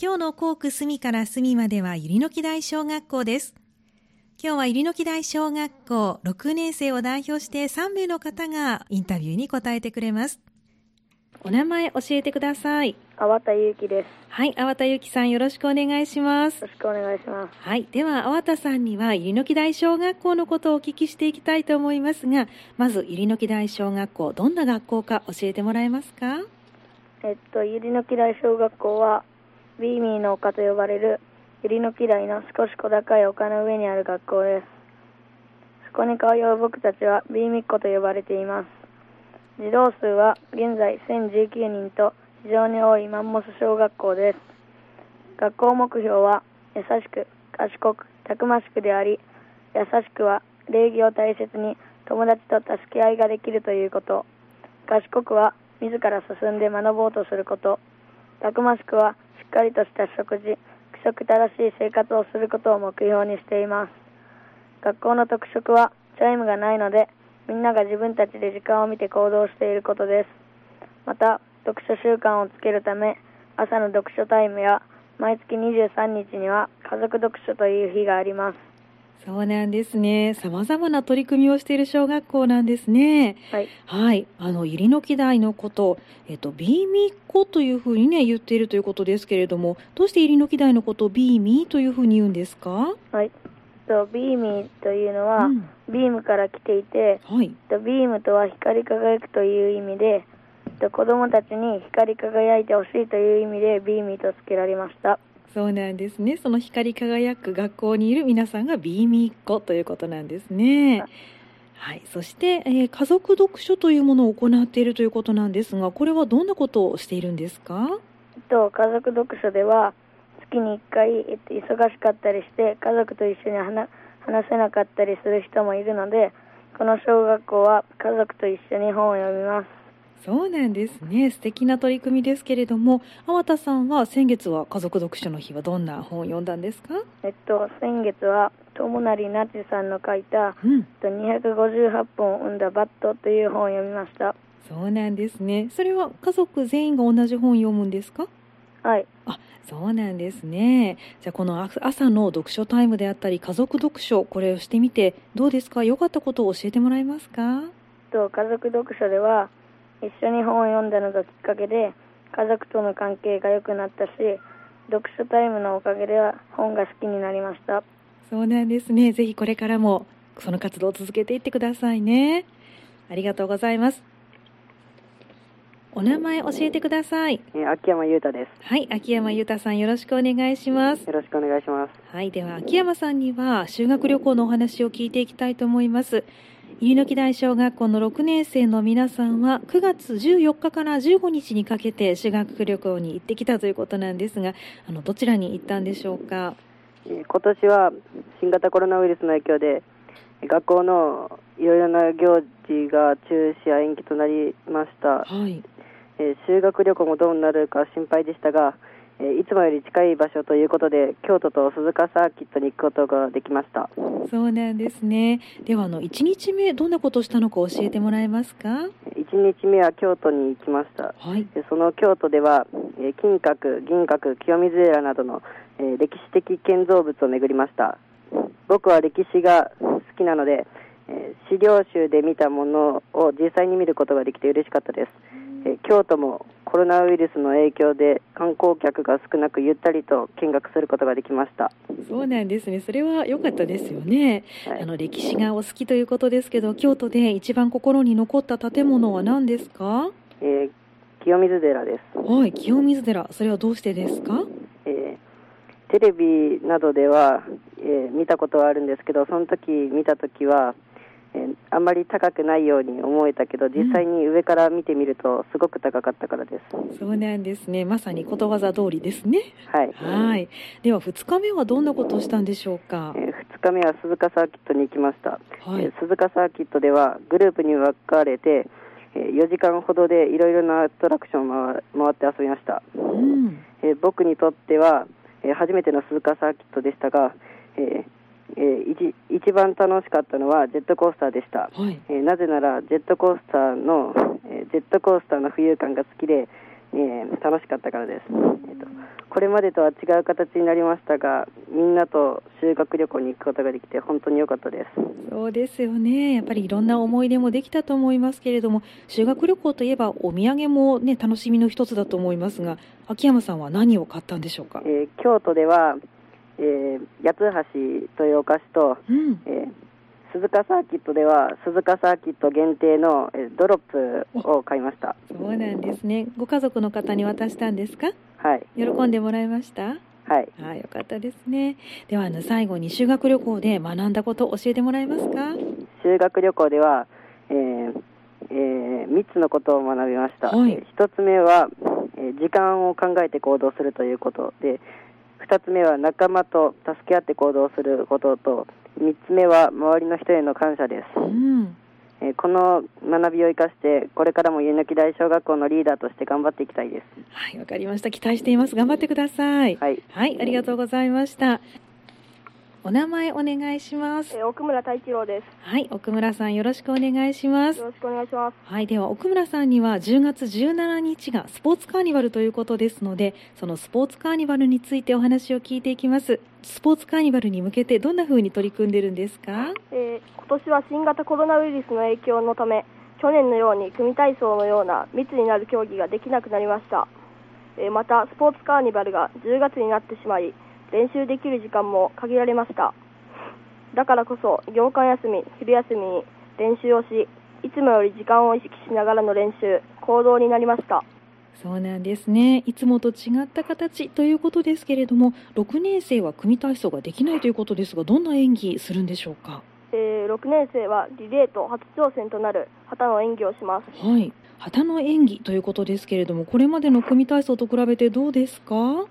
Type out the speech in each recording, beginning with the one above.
今日の校区隅から隅まではゆりのき台小学校です。今日はゆりのき台小学校6年生を代表して3名の方がインタビューに答えてくれます。お名前教えてください。粟田祐希です。はい、粟田ゆきさんよろしくお願いしますよ。ろしくお願いします。はい、では粟田さんにはゆりのき台小学校のことをお聞きしていきたいと思いますが、まずゆりのき台小学校どんな学校か教えてもらえますか？えっと、ゆりのき台小学校は、ビーミーの丘と呼ばれる、ゆりのき台の少し小高い丘の上にある学校です。そこに通う僕たちは、ビーミっ子と呼ばれています。児童数は現在1019人と非常に多いマンモス小学校です。学校目標は、優しく、賢く、たくましくであり、優しくは礼儀を大切に友達と助け合いができるということ。賢くは自ら進んで学ぼうとすること。たくましくはっかりとした食事、規則正しい生活をすることを目標にしています。学校の特色はチャイムがないので、みんなが自分たちで時間を見て行動していることです。また、読書習慣をつけるため、朝の読書タイムや毎月23日には家族読書という日があります。そうなんですね。様々な取り組みをしている小学校なんですね。はい。はい。あの、ゆりのき台のこと、えっと、ビーミっ子というふうにね、言っているということですけれども、どうしてゆりのき台のことをビーミーというふうに言うんですか？はい。とビーミーというのは、うんビームから来ていて、はい。とビームとは光り輝くという意味で、と子供たちに光り輝いてほしいという意味でビーミーと付けられました。そうなんですね。その光り輝く学校にいる皆さんがビーミーっ子ということなんですね。はい。そして、えー家族読書というものを行っているということなんですが、これはどんなことをしているんですか？と家族読書では月に1回、えっと、忙しかったりして家族と一緒に話せなかったりする人もいるのでこの小学校は家族と一緒に本を読みますそうなんですね。素敵な取り組みですけれども、粟田さんは先月は家族読書の日はどんな本を読んだんですか？えっと先月は友成那智さんの書いたうん。えっと258本を生んだバットという本を読みましたそうなんですね。それは家族全員が同じ本を読むんですか？はいあ、そうなんですね。じゃあこの朝朝の読書タイムであったり家族読書、これをしてみてどうですか？良かったことを教えてもらえますか？と家族読書では一緒に本を読んだのがきっかけで家族との関係が良くなったし読書タイムのおかげでは本が好きになりましたそうなんですね。ぜひこれからもその活動を続けていってくださいね。ありがとうございます。お名前教えてください。えー秋山裕太です。はい、秋山裕太さんよろしくお願いします。よろしくお願いします。はい、では秋山さんには修学旅行のお話を聞いていきたいと思います。入野木大小学校の6年生の皆さんは9月14日から15日にかけて修学旅行に行ってきたということなんですが、あのどちらに行ったんでしょうか？えー今年は新型コロナウイルスの影響で、えー学校のいろいろな行事が中止や延期となりました。はい、えー修学旅行もどうなるか心配でしたが、えーいつもより近い場所ということで、京都と鈴鹿サーキットに行くことができました。そうなんですね。ではあの1日目どんなことをしたのか教えてもらえますか？1日目は京都に行きました。はい、でその京都では、えー金閣、銀閣、清水寺などの、えー歴史的建造物を巡りました。僕は歴史が好きなので、えー資料集で見たものを実際に見ることができて嬉しかったです。えー京都もコロナウイルスの影響で観光客が少なくゆったりと見学することができました。そうなんですね。それは良かったですよね。はいあの歴史がお好きということですけど、京都で一番心に残った建物は何ですか？えー清水寺です。はい、清水寺。それはどうしてですか？えーテレビなどでは、えー見たことはあるんですけどその時見た時は、えーあんまり高くないように思えたけど実際に上から見てみるとすごく高かったからです、そうなんですね。まさにことわざ通りですね。はい、はい。では2日目はどんなことをしたんでしょうか？え。2日目は鈴鹿サーキットに行きました、はいえー鈴鹿サーキットではグループに分かれて、えー4時間ほどでいろいろなアトラクションを回回って遊びました、うん。えー僕にとっては、えー初めての鈴鹿サーキットでしたが、えーえー一一番楽しかったのはジェットコースターでした、はい。えーなぜならジェットコースターの、えージェットコースターの浮遊感が好きで、えー楽しかったからです、えーとこれまでとは違う形になりましたがみんなと修学旅行に行くことができて本当に良かったです。そうですよね。やっぱりいろんな思い出もできたと思いますけれども修学旅行といえばお土産もね楽しみの一つだと思いますが秋山さんは何を買ったんでしょうか、えー、京都では、えー、八つ橋というお菓子と、うん。えー鈴鹿サーキットでは鈴鹿サーキット限定のえードロップを買いました。そうなんですね。ご家族の方に渡したんですか？はい。喜んでもらいました？はい。はい、よかったですね。では、あの、最後に修学旅行で学んだこと教えてもらえますか？修学旅行では、えーえー、3つのことを学びました、はい。えー1つ目は、えー時間を考えて行動するということで2つ目は仲間と助け合って行動することと3つ目は周りの人への感謝です、うん。えーこの学びを生かしてこれからも湯抜き大小学校のリーダーとして頑張っていきたいですはい、わかりました。期待しています。頑張ってください。はいはい、ありがとうございました。お名前お願いします。えー奥村太一郎です。はい、奥村さんよろしくお願いしますよ。ろしくお願いします。はい、では奥村さんには10月17日がスポーツカーニバルということですので、そのスポーツカーニバルについてお話を聞いていきます。スポーツカーニバルに向けてどんな風に取り組んでるんですか？えー今年は新型コロナウイルスの影響のため、去年のように組体操のような密になる競技ができなくなりました。えーまた、スポーツカーニバルが10月になってしまい、練習できる時間も限られました。だからこそ、業間休み、昼休みに練習をし、いつもより時間を意識しながらの練習、行動になりました。そうなんですね。いつもと違った形ということですけれども、6年生は組体操ができないということですが、どんな演技するんでしょうか？えー6年生はリレーと初挑戦となる旗の演技をします。はい。旗の演技ということですけれども、これまでの組体操と比べてどうですか？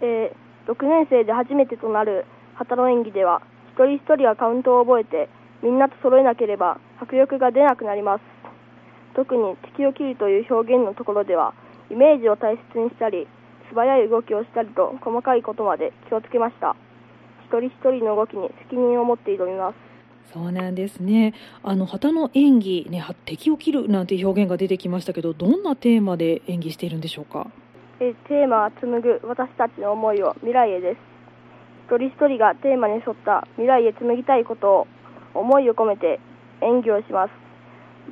えー6年生で初めてとなる旗の演技では一人一人がカウントを覚えてみんなと揃えなければ迫力が出なくなります特に敵を切るという表現のところではイメージを大切にしたり素早い動きをしたりと細かいことまで気をつけました一人一人の動きに責任を持って挑みますそうなんですね。あの旗の演技ね、敵を切るなんて表現が出てきましたけど、どんなテーマで演技しているんでしょうか？えーテーマは紡ぐ私たちの思いを未来へです。一人一人がテーマに沿った未来へ紡ぎたいことを思いを込めて演技をします。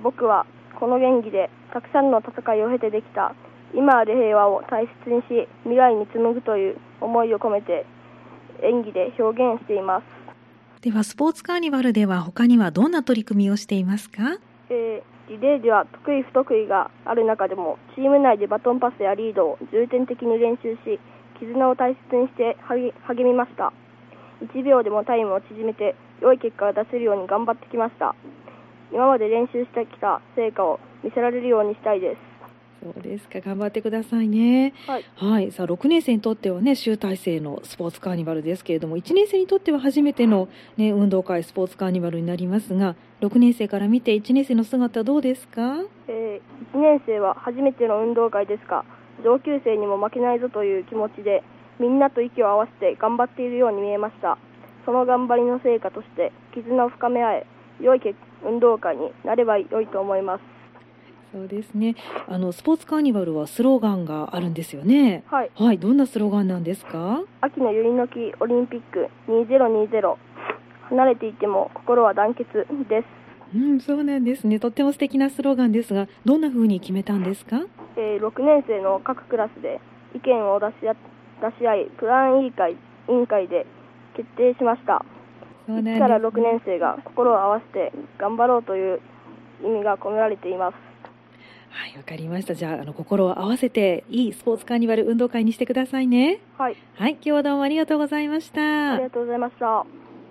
僕はこの演技でたくさんの戦いを経てできた今ある平和を大切にし未来に紡ぐという思いを込めて演技で表現しています。では、スポーツカーニバルでは他にはどんな取り組みをしていますか？えーリレーでは得意不得意がある中でもチーム内でバトンパスやリードを重点的に練習し絆を大切にして励みました。1秒でもタイムを縮めて良い結果が出せるように頑張ってきました。今まで練習してきた成果を見せられるようにしたいです。そうですか、頑張ってくださいね。はい。はい、さあ6年生にとってはね集大成のスポーツカーニバルですけれども1年生にとっては初めての、ね、運動会スポーツカーニバルになりますが6年生から見て1年生の姿どうですか？え1年生は初めての運動会ですが上級生にも負けないぞという気持ちでみんなと息を合わせて頑張っているように見えました。その頑張りの成果として絆を深め合え良い結運動会になれば良いと思いますそうですね。あのスポーツカーニバルはスローガンがあるんですよね。はい。はい。どんなスローガンなんですか？秋のゆりのきオリンピック2020離れていても心は団結です。うんそうなんですね。とっても素敵なスローガンですがどんな風に決めたんですか？えー6年生の各クラスで意見を出し合出し合いプラン委員会委員会で決定しました。そうなんです1から6年生が心を合わせて頑張ろうという意味が込められていますはいわかりました。じゃああの心を合わせていいスポーツカーニバル運動会にしてくださいね。はい。はい今日はどうもありがとうございました。ありがとうございました